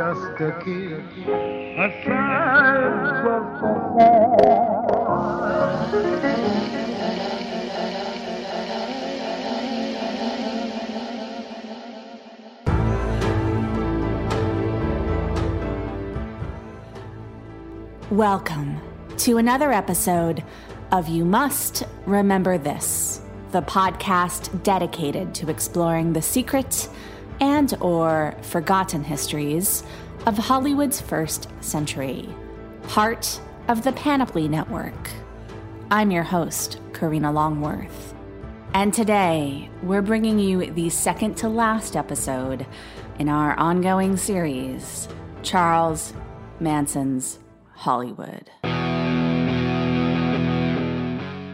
just a kiss, a sigh's just a Welcome to another episode of You Must Remember This, the podcast dedicated to exploring the secret and or forgotten histories of Hollywood's first century, part of the Panoply Network. I'm your host, Karina Longworth. And today, we're bringing you the second to last episode in our ongoing series, Charles Manson's Hollywood.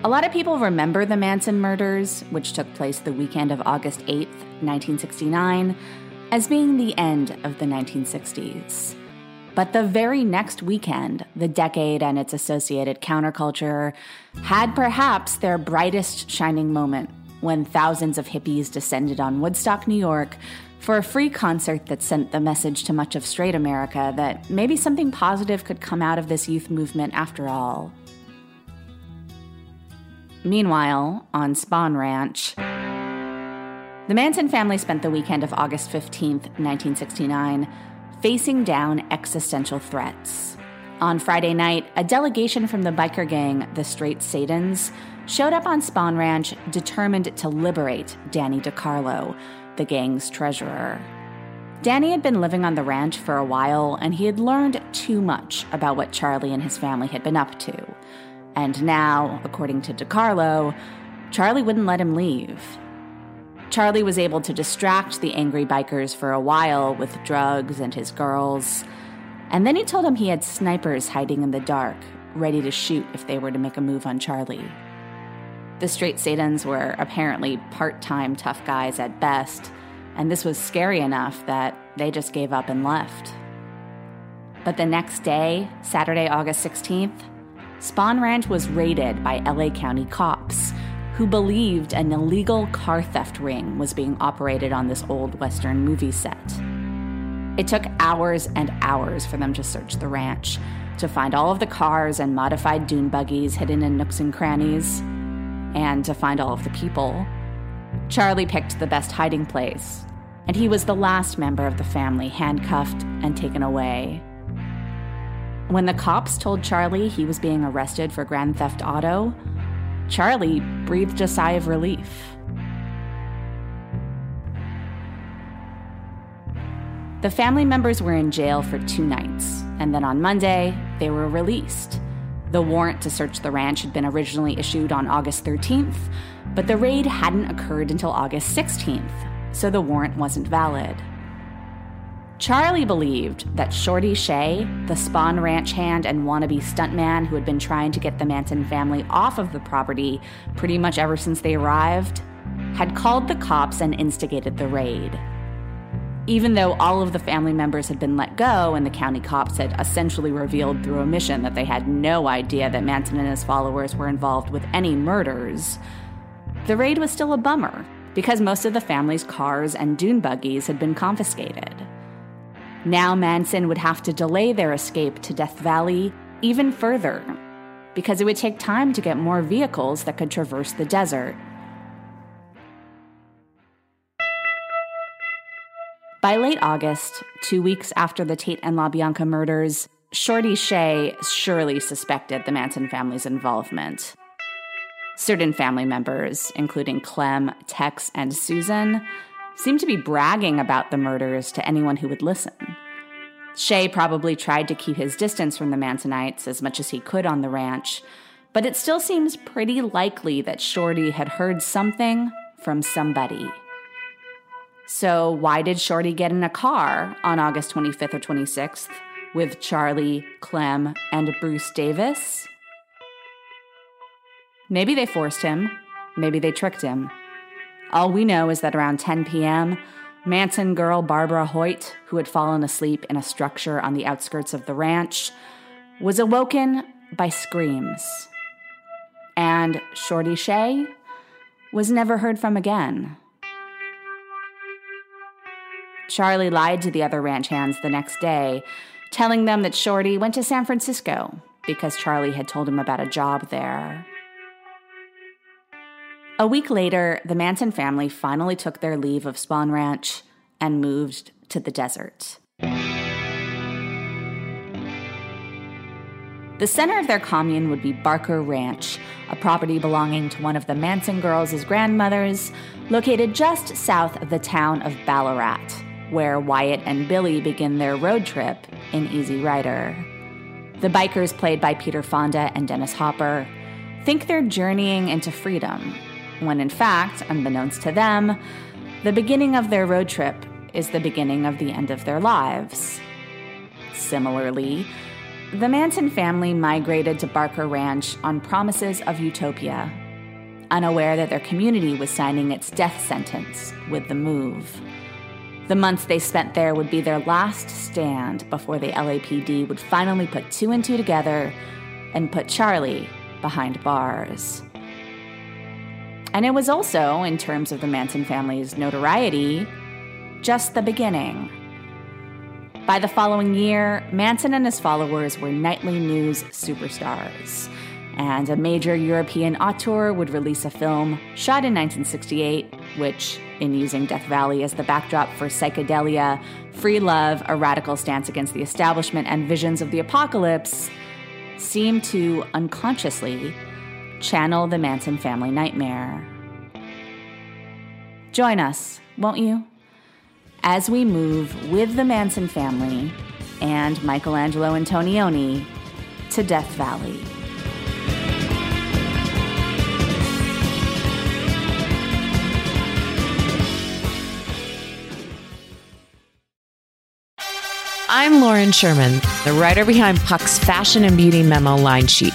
A lot of people remember the Manson murders, which took place the weekend of August 8th, 1969, as being the end of the 1960s. But the very next weekend, the decade and its associated counterculture had perhaps their brightest shining moment when thousands of hippies descended on Woodstock, New York for a free concert that sent the message to much of straight America that maybe something positive could come out of this youth movement after all. Meanwhile, on Spahn Ranch, the Manson family spent the weekend of August 15th, 1969, facing down existential threats. On Friday night, a delegation from the biker gang, the Straight Satans, showed up on Spahn Ranch determined to liberate Danny DeCarlo, the gang's treasurer. Danny had been living on the ranch for a while, and he had learned too much about what Charlie and his family had been up to. And now, according to DeCarlo, Charlie wouldn't let him leave. Charlie was able to distract the angry bikers for a while with drugs and his girls, and then he told them he had snipers hiding in the dark, ready to shoot if they were to make a move on Charlie. The straight Satans were apparently part time tough guys at best, and this was scary enough that they just gave up and left. But the next day, Saturday, August 16th, Spahn Ranch was raided by LA County cops who believed an illegal car theft ring was being operated on this old Western movie set. It took hours and hours for them to search the ranch to find all of the cars and modified dune buggies hidden in nooks and crannies, and to find all of the people. Charlie picked the best hiding place, and he was the last member of the family handcuffed and taken away. When the cops told Charlie he was being arrested for Grand Theft Auto, Charlie breathed a sigh of relief. The family members were in jail for two nights, and then on Monday, they were released. The warrant to search the ranch had been originally issued on August 13th, but the raid hadn't occurred until August 16th, so the warrant wasn't valid. Charlie believed that Shorty Shea, the Spahn Ranch hand and wannabe stuntman who had been trying to get the Manson family off of the property pretty much ever since they arrived, had called the cops and instigated the raid. Even though all of the family members had been let go and the county cops had essentially revealed through omission that they had no idea that Manson and his followers were involved with any murders, the raid was still a bummer because most of the family's cars and dune buggies had been confiscated. Now Manson would have to delay their escape to Death Valley even further because it would take time to get more vehicles that could traverse the desert. By late August, two weeks after the Tate and LaBianca murders, Shorty Shea surely suspected the Manson family's involvement. Certain family members, including Clem, Tex, and Susan, seemed to be bragging about the murders to anyone who would listen. Shea probably tried to keep his distance from the Mansonites as much as he could on the ranch, but it still seems pretty likely that Shorty had heard something from somebody. So, why did Shorty get in a car on August 25th or 26th with Charlie, Clem, and Bruce Davis? Maybe they forced him, maybe they tricked him. All we know is that around 10 p.m., Manson girl Barbara Hoyt, who had fallen asleep in a structure on the outskirts of the ranch, was awoken by screams. And Shorty Shea was never heard from again. Charlie lied to the other ranch hands the next day, telling them that Shorty went to San Francisco because Charlie had told him about a job there. A week later, the Manson family finally took their leave of Spahn Ranch and moved to the desert. The center of their commune would be Barker Ranch, a property belonging to one of the Manson girls' grandmothers, located just south of the town of Ballarat, where Wyatt and Billy begin their road trip in Easy Rider. The bikers, played by Peter Fonda and Dennis Hopper, think they're journeying into freedom when in fact, unbeknownst to them, the beginning of their road trip is the beginning of the end of their lives. Similarly, the Manson family migrated to Barker Ranch on promises of utopia, unaware that their community was signing its death sentence with the move. The months they spent there would be their last stand before the LAPD would finally put two and two together and put Charlie behind bars. And it was also, in terms of the Manson family's notoriety, just the beginning. By the following year, Manson and his followers were nightly news superstars, and a major European auteur would release a film shot in 1968, which, in using Death Valley as the backdrop for psychedelia, free love, a radical stance against the establishment, and visions of the apocalypse, seemed to unconsciously channel the Manson family nightmare. Join us, won't you? As we move with the Manson family and Michelangelo Antonioni to Death Valley. I'm Lauren Sherman, the writer behind Puck's Fashion and Beauty Memo line sheet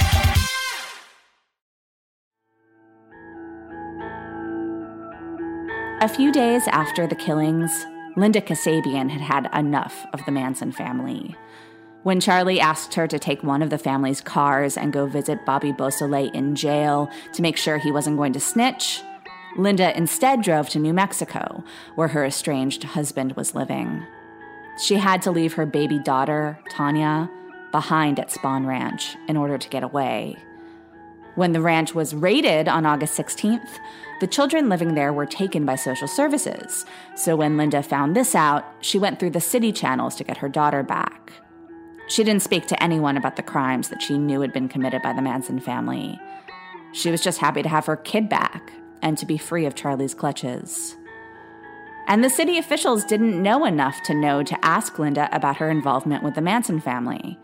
A few days after the killings, Linda Kasabian had had enough of the Manson family. When Charlie asked her to take one of the family's cars and go visit Bobby Beausoleil in jail to make sure he wasn't going to snitch, Linda instead drove to New Mexico, where her estranged husband was living. She had to leave her baby daughter, Tanya, behind at Spahn Ranch in order to get away. When the ranch was raided on August 16th, the children living there were taken by social services. So when Linda found this out, she went through the city channels to get her daughter back. She didn't speak to anyone about the crimes that she knew had been committed by the Manson family. She was just happy to have her kid back and to be free of Charlie's clutches. And the city officials didn't know enough to know to ask Linda about her involvement with the Manson family.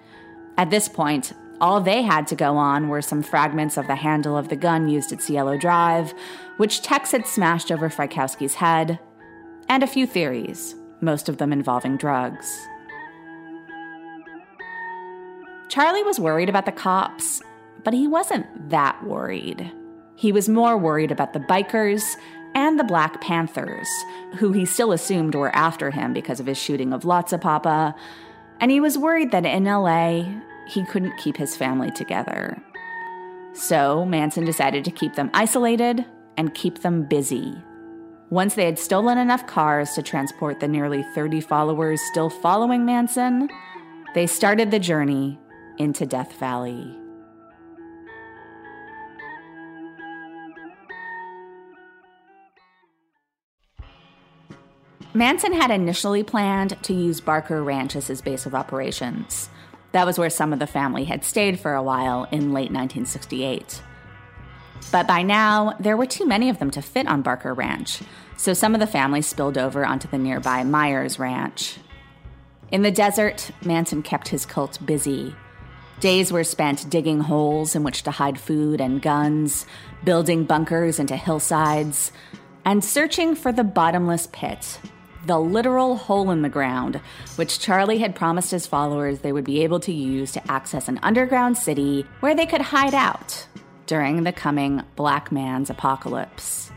At this point, all they had to go on were some fragments of the handle of the gun used at Cielo Drive, which Tex had smashed over Frykowski's head, and a few theories, most of them involving drugs. Charlie was worried about the cops, but he wasn't that worried. He was more worried about the bikers and the Black Panthers, who he still assumed were after him because of his shooting of Lotsapoppa, and he was worried that in LA, he couldn't keep his family together. So Manson decided to keep them isolated and keep them busy. Once they had stolen enough cars to transport the nearly 30 followers still following Manson, they started the journey into Death Valley. Manson had initially planned to use Barker Ranch as his base of operations. That was where some of the family had stayed for a while in late 1968. But by now, there were too many of them to fit on Barker Ranch, so some of the family spilled over onto the nearby Myers Ranch. In the desert, Manson kept his cult busy. Days were spent digging holes in which to hide food and guns, building bunkers into hillsides, and searching for the bottomless pit the literal hole in the ground, which Charlie had promised his followers they would be able to use to access an underground city where they could hide out during the coming Black Man's apocalypse.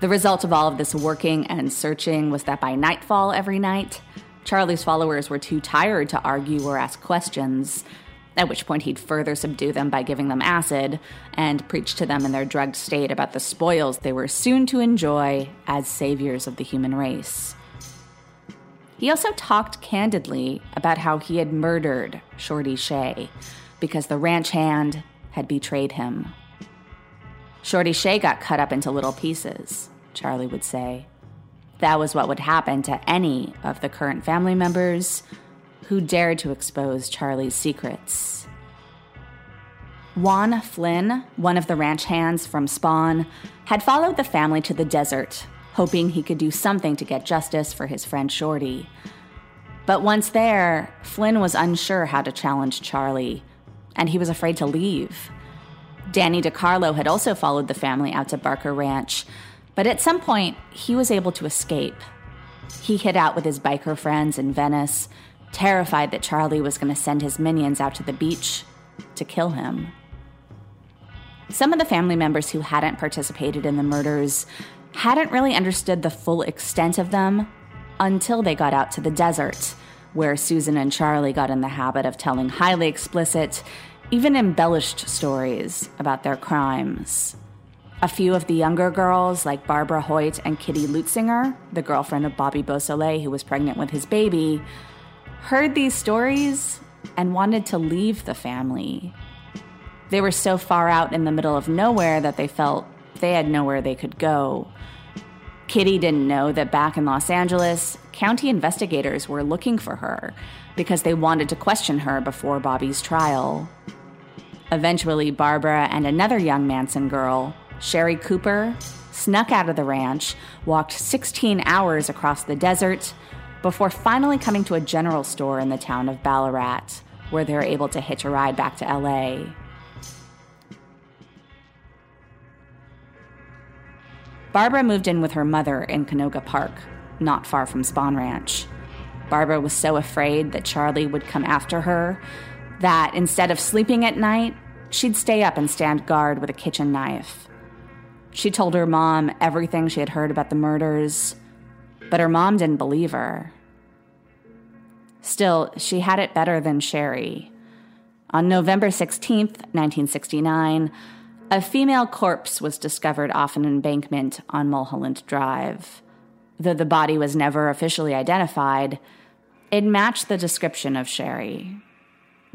The result of all of this working and searching was that by nightfall every night, Charlie's followers were too tired to argue or ask questions, at which point he'd further subdue them by giving them acid and preach to them in their drugged state about the spoils they were soon to enjoy as saviors of the human race. He also talked candidly about how he had murdered Shorty Shea because the ranch hand had betrayed him. Shorty Shea got cut up into little pieces, Charlie would say. That was what would happen to any of the current family members who dared to expose Charlie's secrets. Juan Flynn, one of the ranch hands from Spahn, had followed the family to the desert hoping he could do something to get justice for his friend Shorty. But once there, Flynn was unsure how to challenge Charlie, and he was afraid to leave. Danny DeCarlo had also followed the family out to Barker Ranch, but at some point, he was able to escape. He hid out with his biker friends in Venice, terrified that Charlie was going to send his minions out to the beach to kill him. Some of the family members who hadn't participated in the murders hadn't really understood the full extent of them until they got out to the desert, where Susan and Charlie got in the habit of telling highly explicit, even embellished stories about their crimes. A few of the younger girls, like Barbara Hoyt and Kitty Lutesinger, the girlfriend of Bobby Beausoleil who was pregnant with his baby, heard these stories and wanted to leave the family. They were so far out in the middle of nowhere that they felt they had nowhere they could go. Kitty didn't know that back in Los Angeles, county investigators were looking for her because they wanted to question her before Bobby's trial. Eventually, Barbara and another young Manson girl, Sherry Cooper, snuck out of the ranch, walked 16 hours across the desert, before finally coming to a general store in the town of Ballarat, where they were able to hitch a ride back to LA. Barbara moved in with her mother in Canoga Park, not far from Spahn Ranch. Barbara was so afraid that Charlie would come after her that instead of sleeping at night, she'd stay up and stand guard with a kitchen knife. She told her mom everything she had heard about the murders, but her mom didn't believe her. Still, she had it better than Sherry. On November 16th, 1969, a female corpse was discovered off an embankment on Mulholland Drive. Though the body was never officially identified, it matched the description of Sherry.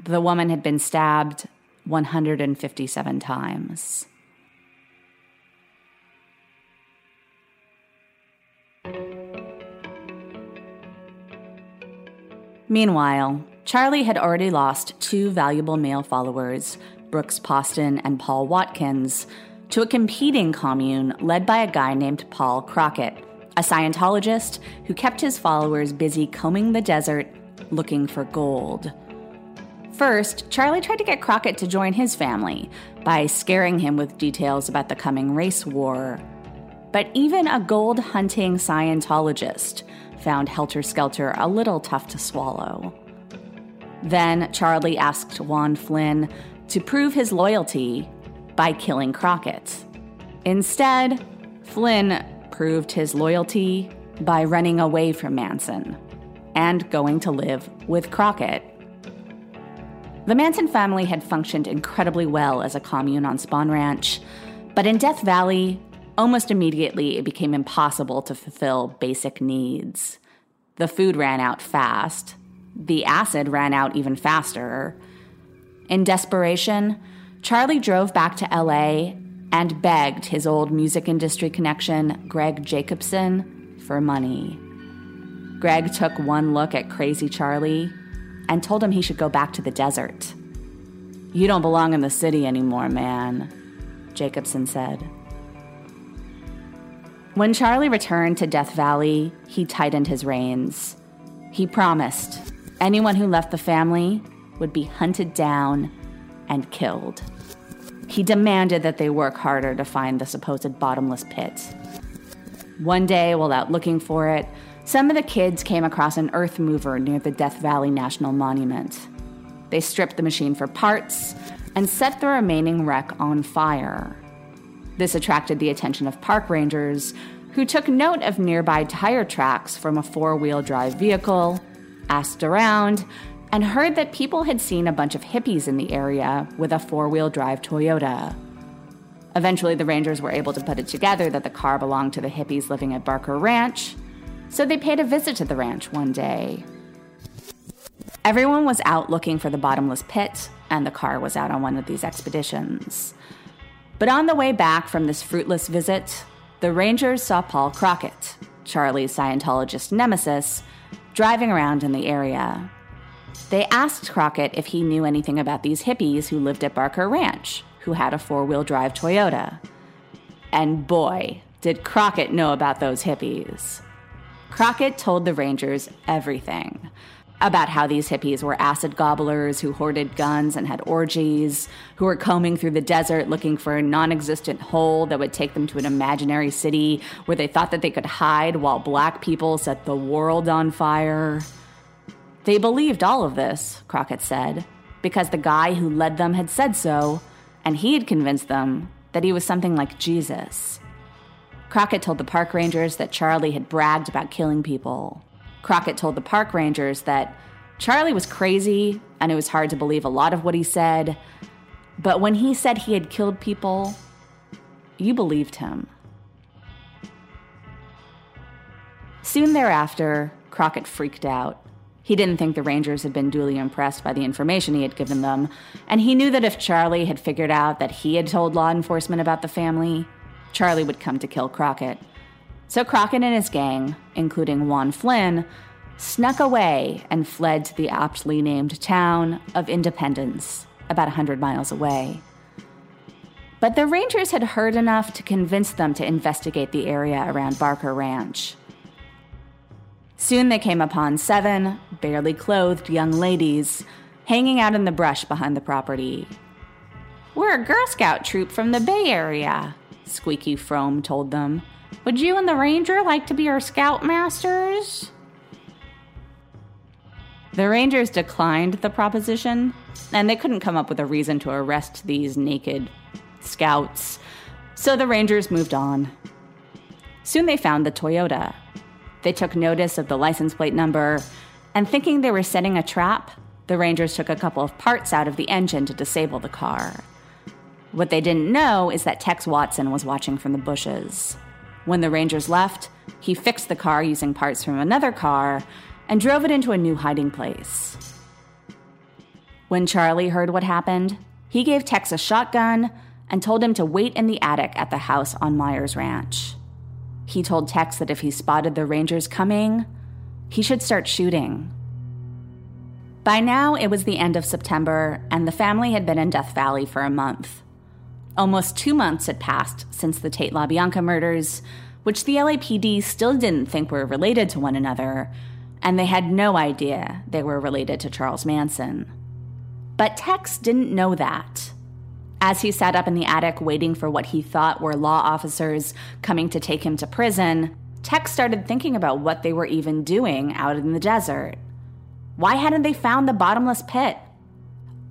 The woman had been stabbed 157 times. Meanwhile, Charlie had already lost two valuable male followers Brooks Poston and Paul Watkins, to a competing commune led by a guy named Paul Crockett, a Scientologist who kept his followers busy combing the desert looking for gold. First, Charlie tried to get Crockett to join his family by scaring him with details about the coming race war. But even a gold hunting Scientologist found Helter Skelter a little tough to swallow. Then Charlie asked Juan Flynn to prove his loyalty by killing Crockett. Instead, Flynn proved his loyalty by running away from Manson and going to live with Crockett. The Manson family had functioned incredibly well as a commune on Spahn Ranch, but in Death Valley, Almost immediately, it became impossible to fulfill basic needs. The food ran out fast. The acid ran out even faster. In desperation, Charlie drove back to LA and begged his old music industry connection, Greg Jakobson, for money. Greg took one look at Crazy Charlie and told him he should go back to the desert. You don't belong in the city anymore, man, Jakobson said. When Charlie returned to Death Valley, he tightened his reins. He promised anyone who left the family would be hunted down and killed. He demanded that they work harder to find the supposed bottomless pit. One day, while out looking for it, some of the kids came across an earth mover near the Death Valley National Monument. They stripped the machine for parts and set the remaining wreck on fire. This attracted the attention of park rangers, who took note of nearby tire tracks from a four wheel drive vehicle, asked around, and heard that people had seen a bunch of hippies in the area with a four wheel drive Toyota. Eventually, the Rangers were able to put it together that the car belonged to the hippies living at Barker Ranch, so they paid a visit to the ranch one day. Everyone was out looking for the bottomless pit, and the car was out on one of these expeditions. But on the way back from this fruitless visit, the Rangers saw Paul Crockett, Charlie's Scientologist nemesis, driving around in the area. They asked Crockett if he knew anything about these hippies who lived at Barker Ranch, who had a four wheel drive Toyota. And boy, did Crockett know about those hippies. Crockett told the Rangers everything about how these hippies were acid gobblers who hoarded guns and had orgies, who were combing through the desert looking for a non existent hole that would take them to an imaginary city where they thought that they could hide while black people set the world on fire. They believed all of this, Crockett said, because the guy who led them had said so, and he had convinced them that he was something like Jesus. Crockett told the park rangers that Charlie had bragged about killing people. Crockett told the park rangers that Charlie was crazy and it was hard to believe a lot of what he said, but when he said he had killed people, you believed him. Soon thereafter, Crockett freaked out. He didn't think the Rangers had been duly impressed by the information he had given them, and he knew that if Charlie had figured out that he had told law enforcement about the family, Charlie would come to kill Crockett. So Crockett and his gang, including Juan Flynn, snuck away and fled to the aptly named town of Independence, about a 100 miles away. But the Rangers had heard enough to convince them to investigate the area around Barker Ranch. Soon they came upon seven barely clothed young ladies hanging out in the brush behind the property. We're a Girl Scout troop from the Bay Area, Squeaky Fromme told them. Would you and the ranger like to be our scoutmasters? The rangers declined the proposition, and they couldn't come up with a reason to arrest these naked scouts, so the rangers moved on. Soon they found the Toyota, they took notice of the license plate number, and thinking they were setting a trap, the Rangers took a couple of parts out of the engine to disable the car. What they didn't know is that Tex Watson was watching from the bushes. When the Rangers left, he fixed the car using parts from another car and drove it into a new hiding place. When Charlie heard what happened, he gave Tex a shotgun and told him to wait in the attic at the house on Myers Ranch. He told Tex that if he spotted the Rangers coming, he should start shooting. By now, it was the end of September, and the family had been in Death Valley for a month. Almost two months had passed since the Tate LaBianca murders, which the LAPD still didn't think were related to one another, and they had no idea they were related to Charles Manson. But Tex didn't know that. As he sat up in the attic waiting for what he thought were law officers coming to take him to prison, Tex started thinking about what they were even doing out in the desert. Why hadn't they found the bottomless pit?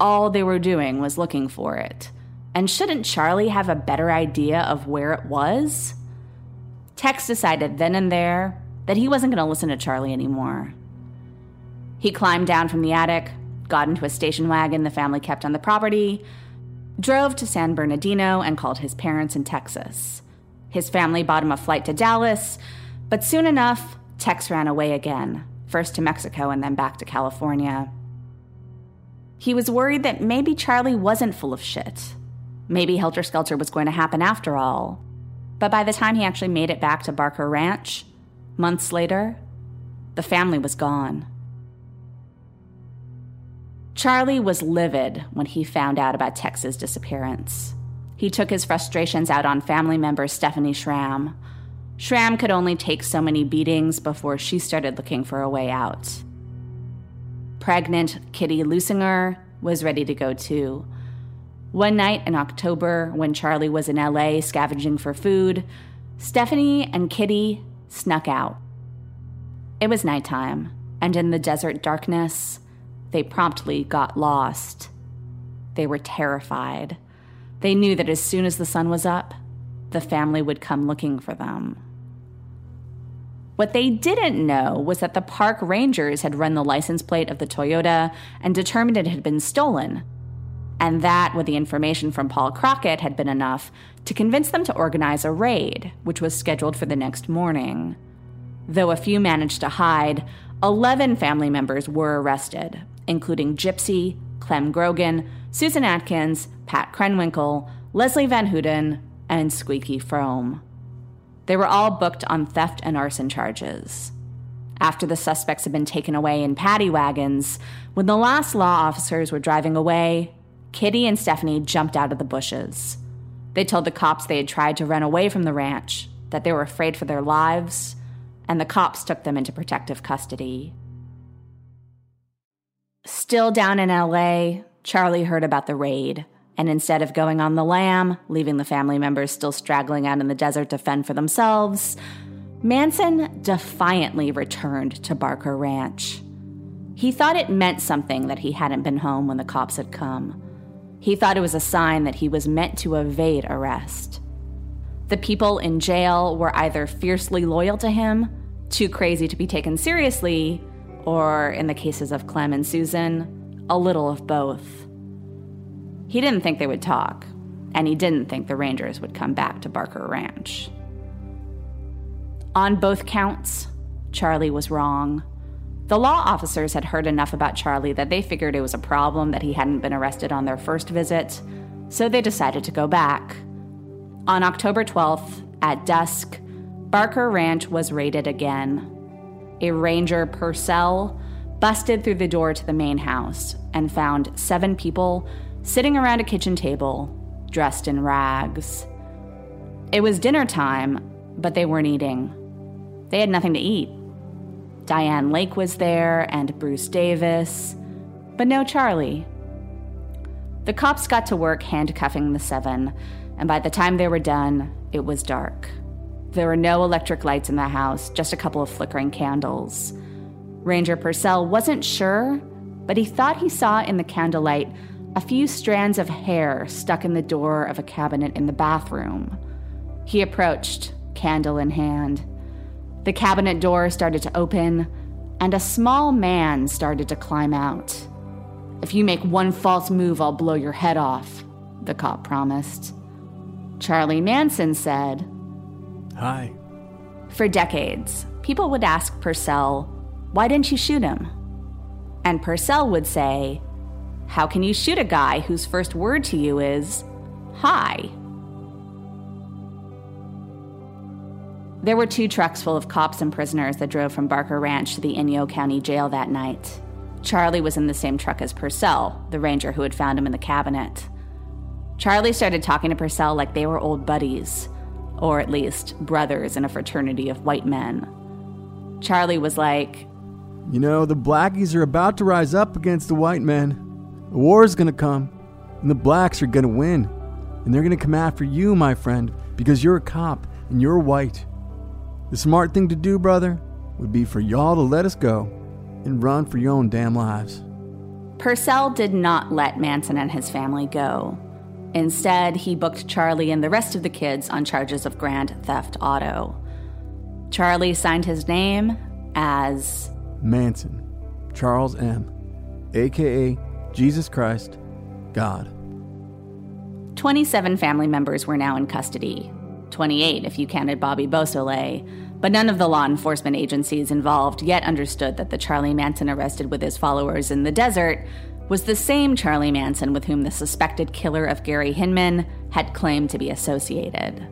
All they were doing was looking for it. And shouldn't Charlie have a better idea of where it was? Tex decided then and there that he wasn't going to listen to Charlie anymore. He climbed down from the attic, got into a station wagon the family kept on the property, drove to San Bernardino and called his parents in Texas. His family bought him a flight to Dallas, but soon enough, Tex ran away again, first to Mexico and then back to California. He was worried that maybe Charlie wasn't full of shit. Maybe Helter Skelter was going to happen after all. But by the time he actually made it back to Barker Ranch, months later, the family was gone. Charlie was livid when he found out about Tex's disappearance. He took his frustrations out on family member Stephanie Schramm. Schramm could only take so many beatings before she started looking for a way out. Pregnant Kitty Lutesinger was ready to go too. One night in October, when Charlie was in LA scavenging for food, Stephanie and Kitty snuck out. It was nighttime, and in the desert darkness, they promptly got lost. They were terrified. They knew that as soon as the sun was up, the family would come looking for them. What they didn't know was that the park rangers had run the license plate of the Toyota and determined it had been stolen. And that, with the information from Paul Crockett, had been enough to convince them to organize a raid, which was scheduled for the next morning. Though a few managed to hide, 11 family members were arrested, including Gypsy, Clem Grogan, Susan Atkins, Pat Krenwinkel, Leslie Van Houten, and Squeaky Fromme. They were all booked on theft and arson charges. After the suspects had been taken away in paddy wagons, when the last law officers were driving away, Kitty and Stephanie jumped out of the bushes. They told the cops they had tried to run away from the ranch, that they were afraid for their lives, and the cops took them into protective custody. Still down in LA, Charlie heard about the raid, and instead of going on the lam, leaving the family members still straggling out in the desert to fend for themselves, Manson defiantly returned to Barker Ranch. He thought it meant something that he hadn't been home when the cops had come. He thought it was a sign that he was meant to evade arrest. The people in jail were either fiercely loyal to him, too crazy to be taken seriously, or, in the cases of Clem and Susan, a little of both. He didn't think they would talk, and he didn't think the Rangers would come back to Barker Ranch. On both counts, Charlie was wrong. The law officers had heard enough about Charlie that they figured it was a problem that he hadn't been arrested on their first visit, so they decided to go back. On October 12th, at dusk, Barker Ranch was raided again a ranger Purcell busted through the door to the main house and found seven people sitting around a kitchen table, dressed in rags. It was dinner time, but they weren't eating. They had nothing to eat. Diane Lake was there and Bruce Davis, but no Charlie. The cops got to work handcuffing the seven, and by the time they were done, it was dark. There were no electric lights in the house, just a couple of flickering candles. Ranger Purcell wasn't sure, but he thought he saw in the candlelight a few strands of hair stuck in the door of a cabinet in the bathroom. He approached, candle in hand. The cabinet door started to open, and a small man started to climb out. If you make one false move, I'll blow your head off, the cop promised. Charlie Manson said, Hi. For decades, people would ask Purcell, Why didn't you shoot him? And Purcell would say, How can you shoot a guy whose first word to you is, Hi? There were two trucks full of cops and prisoners that drove from Barker Ranch to the Inyo County Jail that night. Charlie was in the same truck as Purcell, the ranger who had found him in the cabinet. Charlie started talking to Purcell like they were old buddies or at least brothers in a fraternity of white men. Charlie was like, You know, the blackies are about to rise up against the white men. The war is going to come, and the blacks are to win. And they're to come after you, my friend, because you're a cop and you're white. The smart thing to do, brother, would be for y'all to let us go and run for your own damn lives. Purcell did not let Manson and his family go. Instead, he booked Charlie and the rest of the kids on charges of grand theft auto. Charlie signed his name as Manson, Charles M., aka Jesus Christ, God. 27 family members were now in custody. 28 if you counted Bobby Beausoleil, but none of the law enforcement agencies involved yet understood that the Charlie Manson arrested with his followers in the desert was the same Charlie Manson with whom the suspected killer of Gary Hinman had claimed to be associated.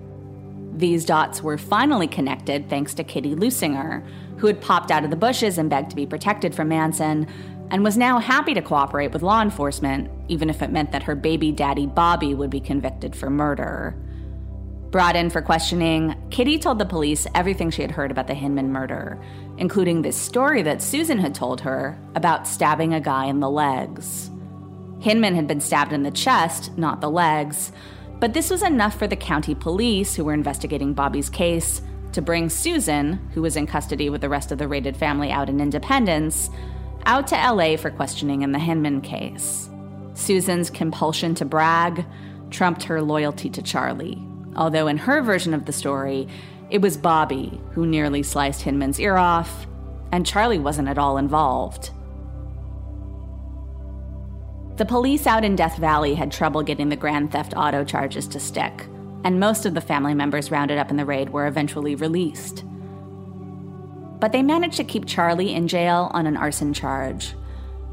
These dots were finally connected thanks to Kitty Lutesinger, who had popped out of the bushes and begged to be protected from Manson, and was now happy to cooperate with law enforcement, even if it meant that her baby daddy Bobby would be convicted for murder. Brought in for questioning, Kitty told the police everything she had heard about the Hinman murder, including this story that Susan had told her about stabbing a guy in the legs. Hinman had been stabbed in the chest, not the legs, but this was enough for the county police, who were investigating Bobby's case, to bring Susan, who was in custody with the rest of the raided family out in Independence, out to LA for questioning in the Hinman case. Susan's compulsion to brag trumped her loyalty to Charlie although in her version of the story, it was Bobby who nearly sliced Hinman's ear off, and Charlie wasn't at all involved. The police out in Death Valley had trouble getting the grand theft auto charges to stick, and most of the family members rounded up in the raid were eventually released. But they managed to keep Charlie in jail on an arson charge,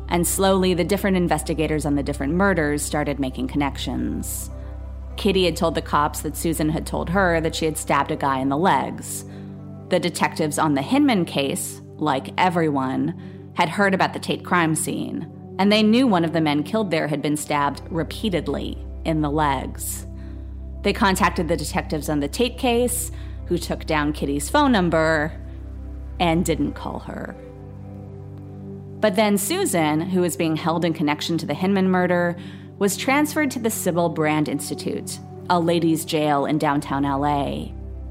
and slowly the different investigators on the different murders started making connections. Kitty had told the cops that Susan had told her that she had stabbed a guy in the legs. The detectives on the Hinman case, like everyone, had heard about the Tate crime scene, and they knew one of the men killed there had been stabbed repeatedly in the legs. They contacted the detectives on the Tate case, who took down Kitty's phone number and didn't call her. But then Susan, who was being held in connection to the Hinman murder, was transferred to the Sybil Brand Institute, a ladies' jail in downtown LA.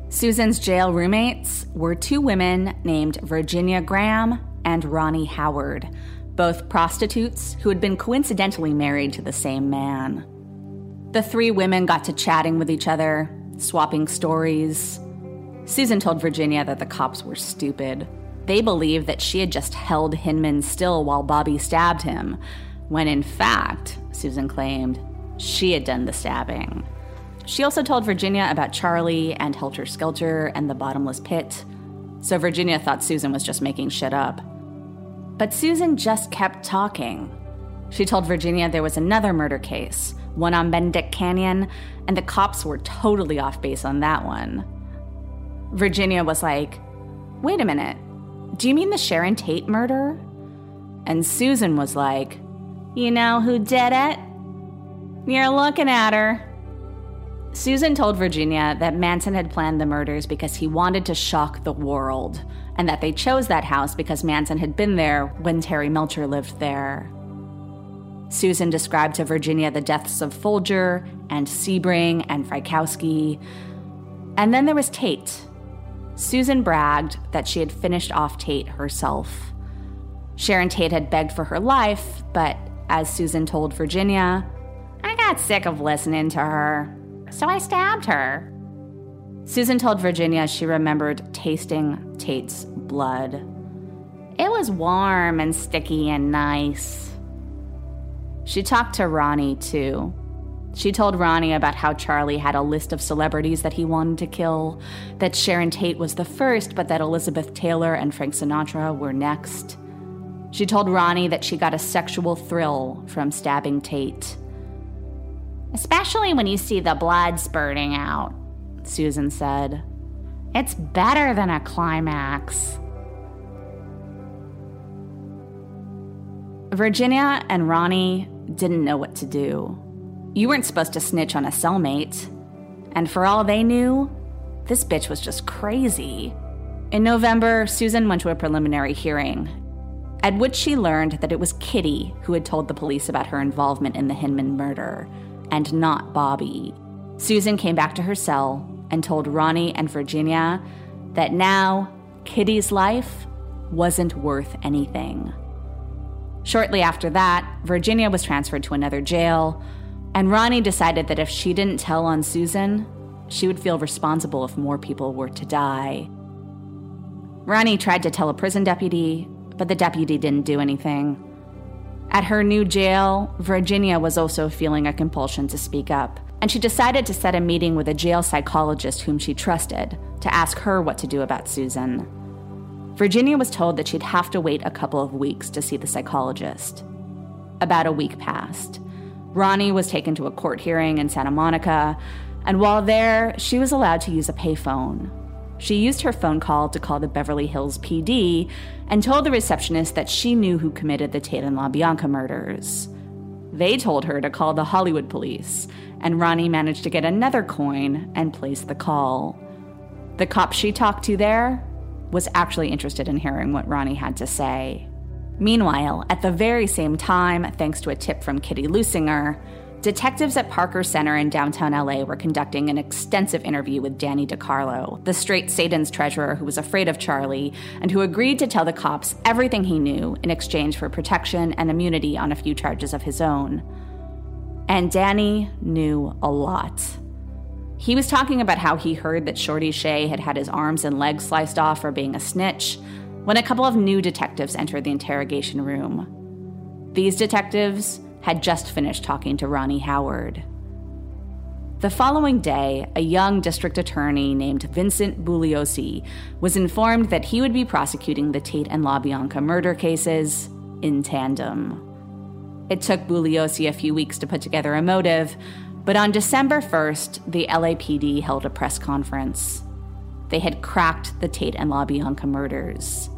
Susan's jail roommates were two women named Virginia Graham and Ronnie Howard, both prostitutes who had been coincidentally married to the same man. The three women got to chatting with each other, swapping stories. Susan told Virginia that the cops were stupid. They believed that she had just held Hinman still while Bobby stabbed him, when in fact, Susan claimed, she had done the stabbing. She also told Virginia about Charlie and Helter Skelter and the bottomless pit, so Virginia thought Susan was just making shit up. But Susan just kept talking. She told Virginia there was another murder case, one on Benedict Canyon, and the cops were totally off base on that one. Virginia was like, Wait a minute, do you mean the Sharon Tate murder? And Susan was like, you know who did it? You're looking at her. Susan told Virginia that Manson had planned the murders because he wanted to shock the world, and that they chose that house because Manson had been there when Terry Melcher lived there. Susan described to Virginia the deaths of Folger and Sebring and Frykowski. And then there was Tate. Susan bragged that she had finished off Tate herself. Sharon Tate had begged for her life, but as Susan told Virginia, I got sick of listening to her, so I stabbed her. Susan told Virginia she remembered tasting Tate's blood. It was warm and sticky and nice. She talked to Ronnie, too. She told Ronnie about how Charlie had a list of celebrities that he wanted to kill, that Sharon Tate was the first, but that Elizabeth Taylor and Frank Sinatra were next. She told Ronnie that she got a sexual thrill from stabbing Tate. Especially when you see the blood spurting out, Susan said. It's better than a climax. Virginia and Ronnie didn't know what to do. You weren't supposed to snitch on a cellmate. And for all they knew, this bitch was just crazy. In November, Susan went to a preliminary hearing at which she learned that it was Kitty who had told the police about her involvement in the Hinman murder, and not Bobby. Susan came back to her cell and told Ronnie and Virginia that now Kitty's life wasn't worth anything. Shortly after that, Virginia was transferred to another jail, and Ronnie decided that if she didn't tell on Susan, she would feel responsible if more people were to die. Ronnie tried to tell a prison deputy, but the deputy didn't do anything. At her new jail, Virginia was also feeling a compulsion to speak up, and she decided to set a meeting with a jail psychologist whom she trusted to ask her what to do about Susan. Virginia was told that she'd have to wait a couple of weeks to see the psychologist. About a week passed. Ronnie was taken to a court hearing in Santa Monica, and while there, she was allowed to use a payphone. She used her phone call to call the Beverly Hills PD and told the receptionist that she knew who committed the Tate and LaBianca murders. They told her to call the Hollywood police, and Ronnie managed to get another coin and place the call. The cop she talked to there was actually interested in hearing what Ronnie had to say. Meanwhile, at the very same time, thanks to a tip from Kitty Lutesinger, detectives at Parker Center in downtown LA were conducting an extensive interview with Danny DeCarlo, the straight Satan's treasurer who was afraid of Charlie and who agreed to tell the cops everything he knew in exchange for protection and immunity on a few charges of his own. And Danny knew a lot. He was talking about how he heard that Shorty Shea had had his arms and legs sliced off for being a snitch when a couple of new detectives entered the interrogation room. These detectives had just finished talking to Ronnie Howard. The following day, a young district attorney named Vincent Bugliosi was informed that he would be prosecuting the Tate and LaBianca murder cases in tandem. It took Bugliosi a few weeks to put together a motive, but on December 1st, the LAPD held a press conference. They had cracked the Tate and LaBianca murders.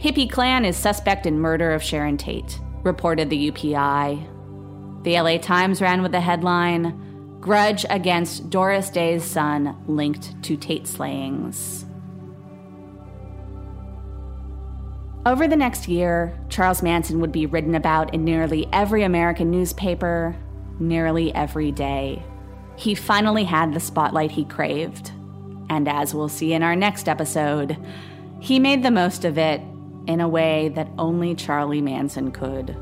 Hippie Clan is suspect in murder of Sharon Tate, reported the UPI. The LA Times ran with the headline Grudge against Doris Day's son linked to Tate slayings. Over the next year, Charles Manson would be written about in nearly every American newspaper, nearly every day. He finally had the spotlight he craved. And as we'll see in our next episode, he made the most of it in a way that only Charlie Manson could.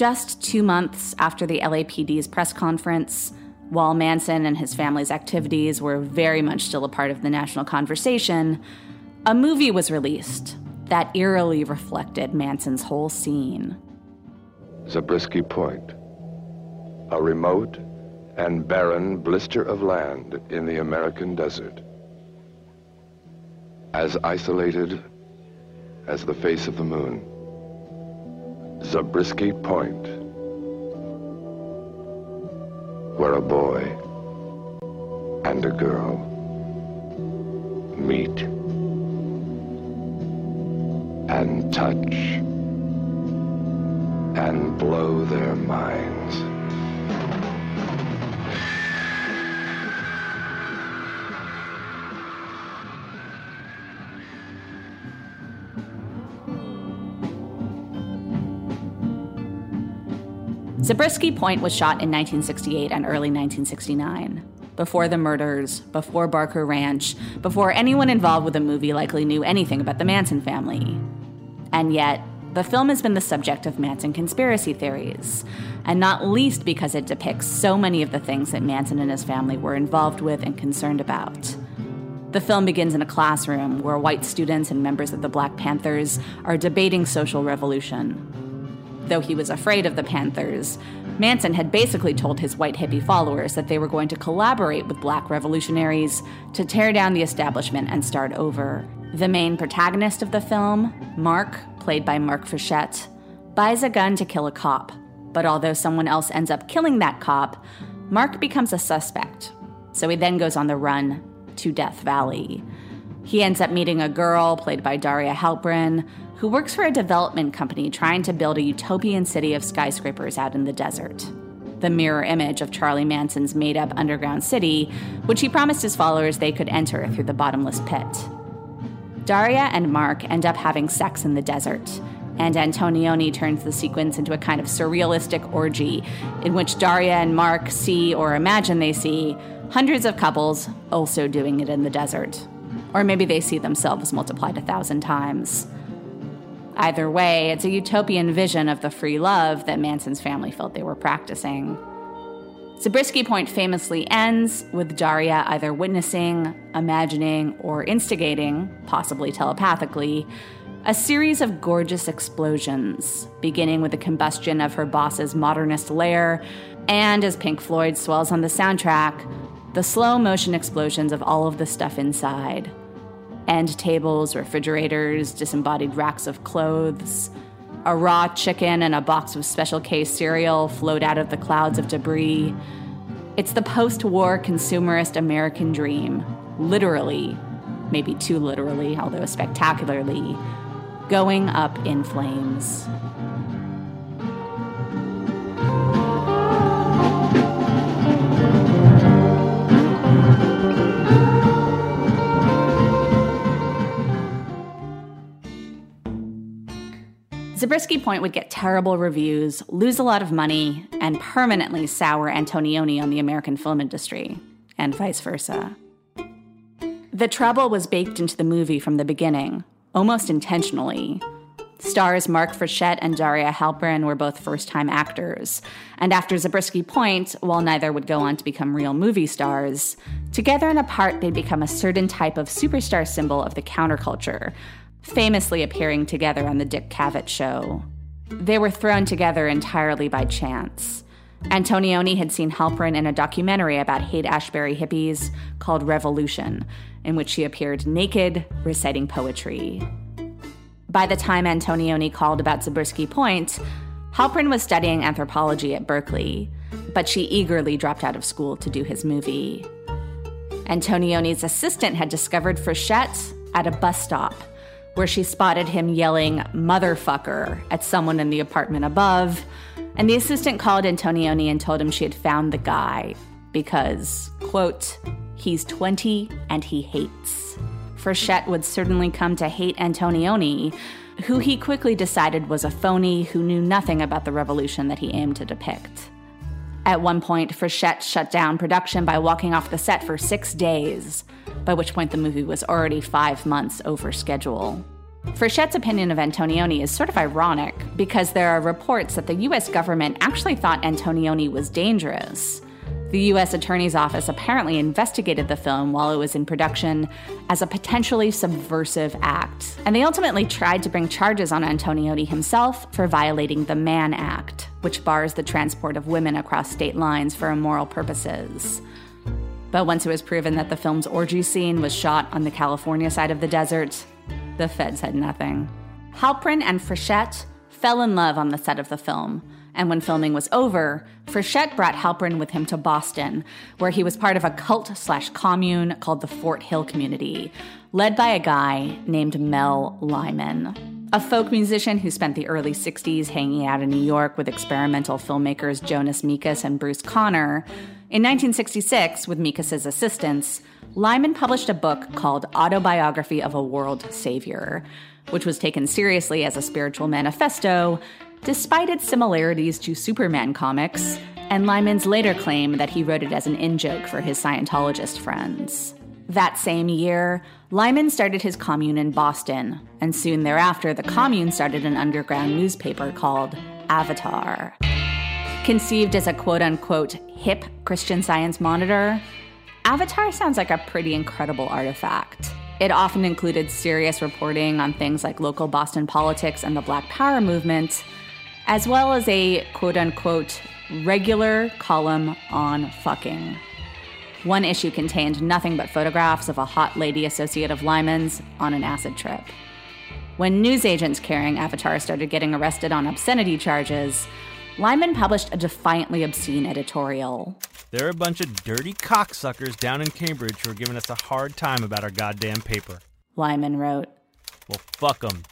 Just two months after the LAPD's press conference, while Manson and his family's activities were very much still a part of the national conversation, a movie was released that eerily reflected Manson's whole scene. Zabriskie Point, a remote and barren blister of land in the American desert. As isolated as the face of the moon. Zabriskie Point, where a boy and a girl meet and touch and blow their minds. Zabriskie Point was shot in 1968 and early 1969. Before the murders, before Barker Ranch, before anyone involved with the movie likely knew anything about the Manson family. And yet, the film has been the subject of Manson conspiracy theories, and not least because it depicts so many of the things that Manson and his family were involved with and concerned about. The film begins in a classroom where white students and members of the Black Panthers are debating social revolution. Though he was afraid of the Panthers, Manson had basically told his white hippie followers that they were going to collaborate with black revolutionaries to tear down the establishment and start over. The main protagonist of the film, Mark, played by Mark Frechette, buys a gun to kill a cop. But although someone else ends up killing that cop, Mark becomes a suspect. So he then goes on the run to Death Valley. He ends up meeting a girl, played by Daria Halprin, who works for a development company trying to build a utopian city of skyscrapers out in the desert. The mirror image of Charlie Manson's made up underground city, which he promised his followers they could enter through the bottomless pit. Daria and Mark end up having sex in the desert, and Antonioni turns the sequence into a kind of surrealistic orgy in which Daria and Mark see or imagine they see hundreds of couples also doing it in the desert. Or maybe they see themselves multiplied a thousand times. Either way, it's a utopian vision of the free love that Manson's family felt they were practicing. Zabriskie Point famously ends with Daria either witnessing, imagining, or instigating, possibly telepathically, a series of gorgeous explosions, beginning with the combustion of her boss's modernist lair, and as Pink Floyd swells on the soundtrack, the slow motion explosions of all of the stuff inside end tables, refrigerators, disembodied racks of clothes. A raw chicken and a box of special K cereal float out of the clouds of debris. It's the post war consumerist American dream, literally, maybe too literally, although spectacularly, going up in flames. Zabriskie Point would get terrible reviews, lose a lot of money, and permanently sour Antonioni on the American film industry, and vice versa. The trouble was baked into the movie from the beginning, almost intentionally. Stars Mark Frechette and Daria Halprin were both first time actors, and after Zabriskie Point, while neither would go on to become real movie stars, together and apart they'd become a certain type of superstar symbol of the counterculture, famously appearing together on The Dick Cavett Show. They were thrown together entirely by chance. Antonioni had seen Halprin in a documentary about Haight Ashbury hippies called Revolution, in which she appeared naked, reciting poetry. By the time Antonioni called about Zabriskie Point, Halprin was studying anthropology at Berkeley, but she eagerly dropped out of school to do his movie. Antonioni's assistant had discovered Frechette at a bus stop where she spotted him yelling motherfucker at someone in the apartment above. And the assistant called Antonioni and told him she had found the guy because, quote, he's 20 and he hates. Frechette would certainly come to hate Antonioni, who he quickly decided was a phony who knew nothing about the revolution that he aimed to depict. At one point, Frechette shut down production by walking off the set for six days by which point the movie was already five months over schedule. Frechette's opinion of Antonioni is sort of ironic because there are reports that the US government actually thought Antonioni was dangerous. The US Attorney's Office apparently investigated the film while it was in production as a potentially subversive act, and they ultimately tried to bring charges on Antonioni himself for violating the Mann Act, which bars the transport of women across state lines for immoral purposes. But once it was proven that the film's orgy scene was shot on the California side of the desert, the feds had nothing. Halprin and Frechette fell in love on the set of the film, and when filming was over, Frechette brought Halprin with him to Boston, where he was part of a cult slash commune called the Fort Hill Community, led by a guy named Mel Lyman. A folk musician who spent the early 60s hanging out in New York with experimental filmmakers Jonas Mekas and Bruce Conner, in 1966, with Mekas's assistance, Lyman published a book called Autobiography of a World Savior, which was taken seriously as a spiritual manifesto, despite its similarities to Superman comics, and Lyman's later claim that he wrote it as an in joke for his Scientologist friends. That same year, Lyman started his commune in Boston, and soon thereafter, the commune started an underground newspaper called Avatar. Conceived as a quote unquote hip Christian science monitor, Avatar sounds like a pretty incredible artifact. It often included serious reporting on things like local Boston politics and the Black Power movement, as well as a quote unquote regular column on fucking. One issue contained nothing but photographs of a hot lady associate of Lyman's on an acid trip. When newsagents carrying Avatar started getting arrested on obscenity charges, Lyman published a defiantly obscene editorial. There are a bunch of dirty cocksuckers down in Cambridge who are giving us a hard time about our goddamn paper. Lyman wrote. Well, fuck them.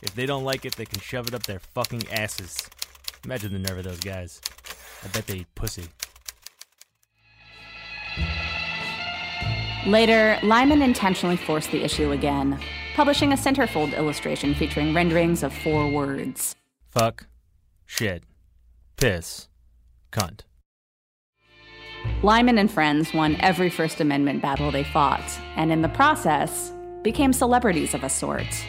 If they don't like it, they can shove it up their fucking asses. Imagine the nerve of those guys. I bet they eat pussy. Later, Lyman intentionally forced the issue again, publishing a centerfold illustration featuring renderings of four words Fuck. Shit piss, cunt. Lyman and friends won every First Amendment battle they fought, and in the process, became celebrities of a sort.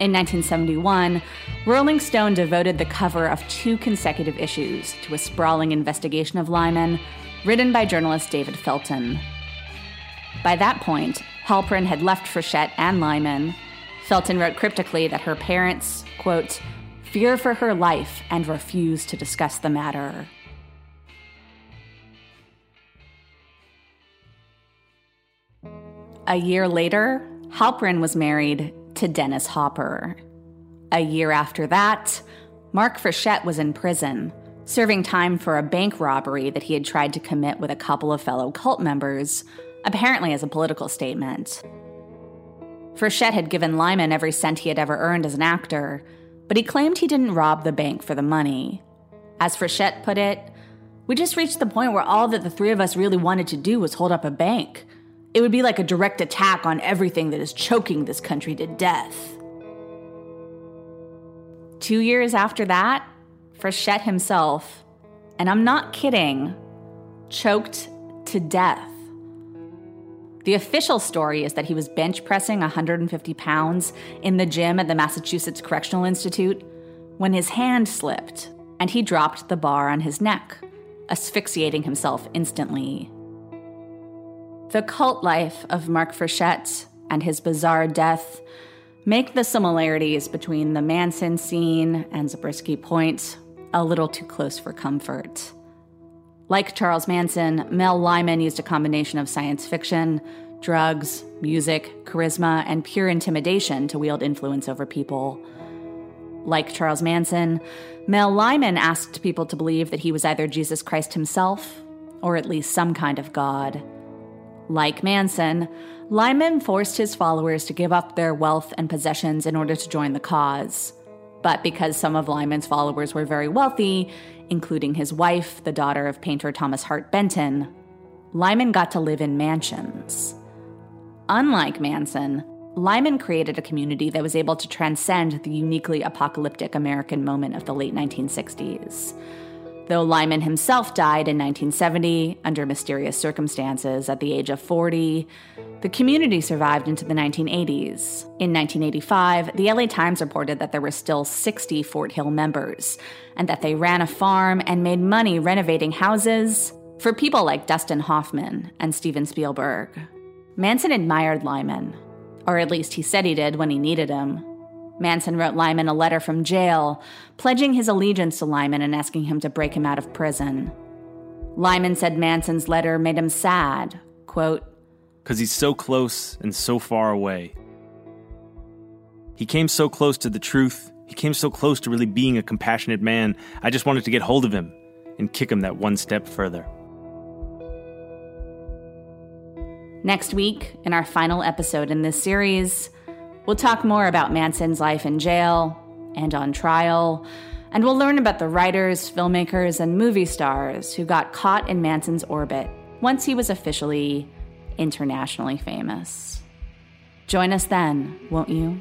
In 1971, Rolling Stone devoted the cover of two consecutive issues to a sprawling investigation of Lyman, written by journalist David Felton. By that point, Halprin had left Frechette and Lyman. Felton wrote cryptically that her parents, quote, fear for her life and refuse to discuss the matter. A year later, Halprin was married to Dennis Hopper. A year after that, Mark Frechette was in prison, serving time for a bank robbery that he had tried to commit with a couple of fellow cult members, apparently as a political statement. Frechette had given Lyman every cent he had ever earned as an actor, but he claimed he didn't rob the bank for the money. As Frechette put it, we just reached the point where all that the three of us really wanted to do was hold up a bank. It would be like a direct attack on everything that is choking this country to death. Two years after that, Frechette himself, and I'm not kidding, choked to death. The official story is that he was bench pressing 150 pounds in the gym at the Massachusetts Correctional Institute when his hand slipped and he dropped the bar on his neck, asphyxiating himself instantly. The cult life of Mark Frechette and his bizarre death make the similarities between the Manson scene and Zabriskie Point a little too close for comfort. Like Charles Manson, Mel Lyman used a combination of science fiction, drugs, music, charisma, and pure intimidation to wield influence over people. Like Charles Manson, Mel Lyman asked people to believe that he was either Jesus Christ himself or at least some kind of God. Like Manson, Lyman forced his followers to give up their wealth and possessions in order to join the cause. But because some of Lyman's followers were very wealthy, including his wife, the daughter of painter Thomas Hart Benton, Lyman got to live in mansions. Unlike Manson, Lyman created a community that was able to transcend the uniquely apocalyptic American moment of the late 1960s. Though Lyman himself died in 1970 under mysterious circumstances at the age of 40, the community survived into the 1980s. In 1985, the LA Times reported that there were still 60 Fort Hill members, and that they ran a farm and made money renovating houses for people like Dustin Hoffman and Steven Spielberg. Manson admired Lyman, or at least he said he did when he needed him. Manson wrote Lyman a letter from jail, pledging his allegiance to Lyman and asking him to break him out of prison. Lyman said Manson's letter made him sad, quote, Because he's so close and so far away. He came so close to the truth. He came so close to really being a compassionate man. I just wanted to get hold of him and kick him that one step further. Next week, in our final episode in this series, We'll talk more about Manson's life in jail and on trial, and we'll learn about the writers, filmmakers, and movie stars who got caught in Manson's orbit once he was officially internationally famous. Join us then, won't you?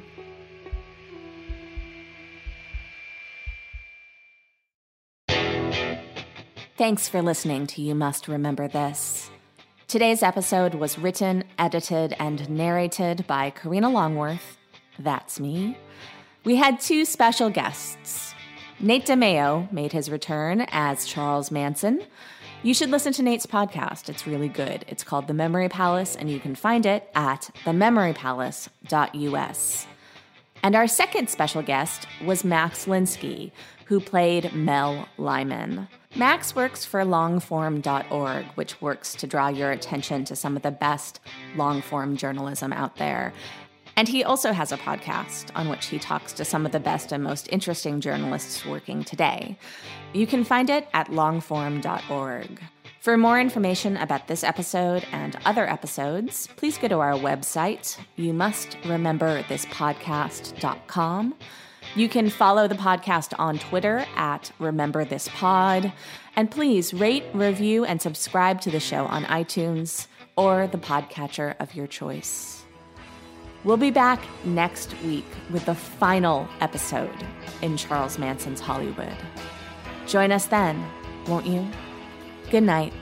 Thanks for listening to You Must Remember This. Today's episode was written, edited, and narrated by Karina Longworth. That's me. We had two special guests. Nate DeMeo made his return as Charles Manson. You should listen to Nate's podcast. It's really good. It's called The Memory Palace, and you can find it at thememorypalace.us. And our second special guest was Max Linsky, who played Mel Lyman. Max works for longform.org, which works to draw your attention to some of the best long-form journalism out there. And he also has a podcast on which he talks to some of the best and most interesting journalists working today. You can find it at longform.org. For more information about this episode and other episodes, please go to our website, you must remember this podcast.com. You can follow the podcast on Twitter at Remember This Pod. And please rate, review, and subscribe to the show on iTunes or the podcatcher of your choice. We'll be back next week with the final episode in Charles Manson's Hollywood. Join us then, won't you? Good night.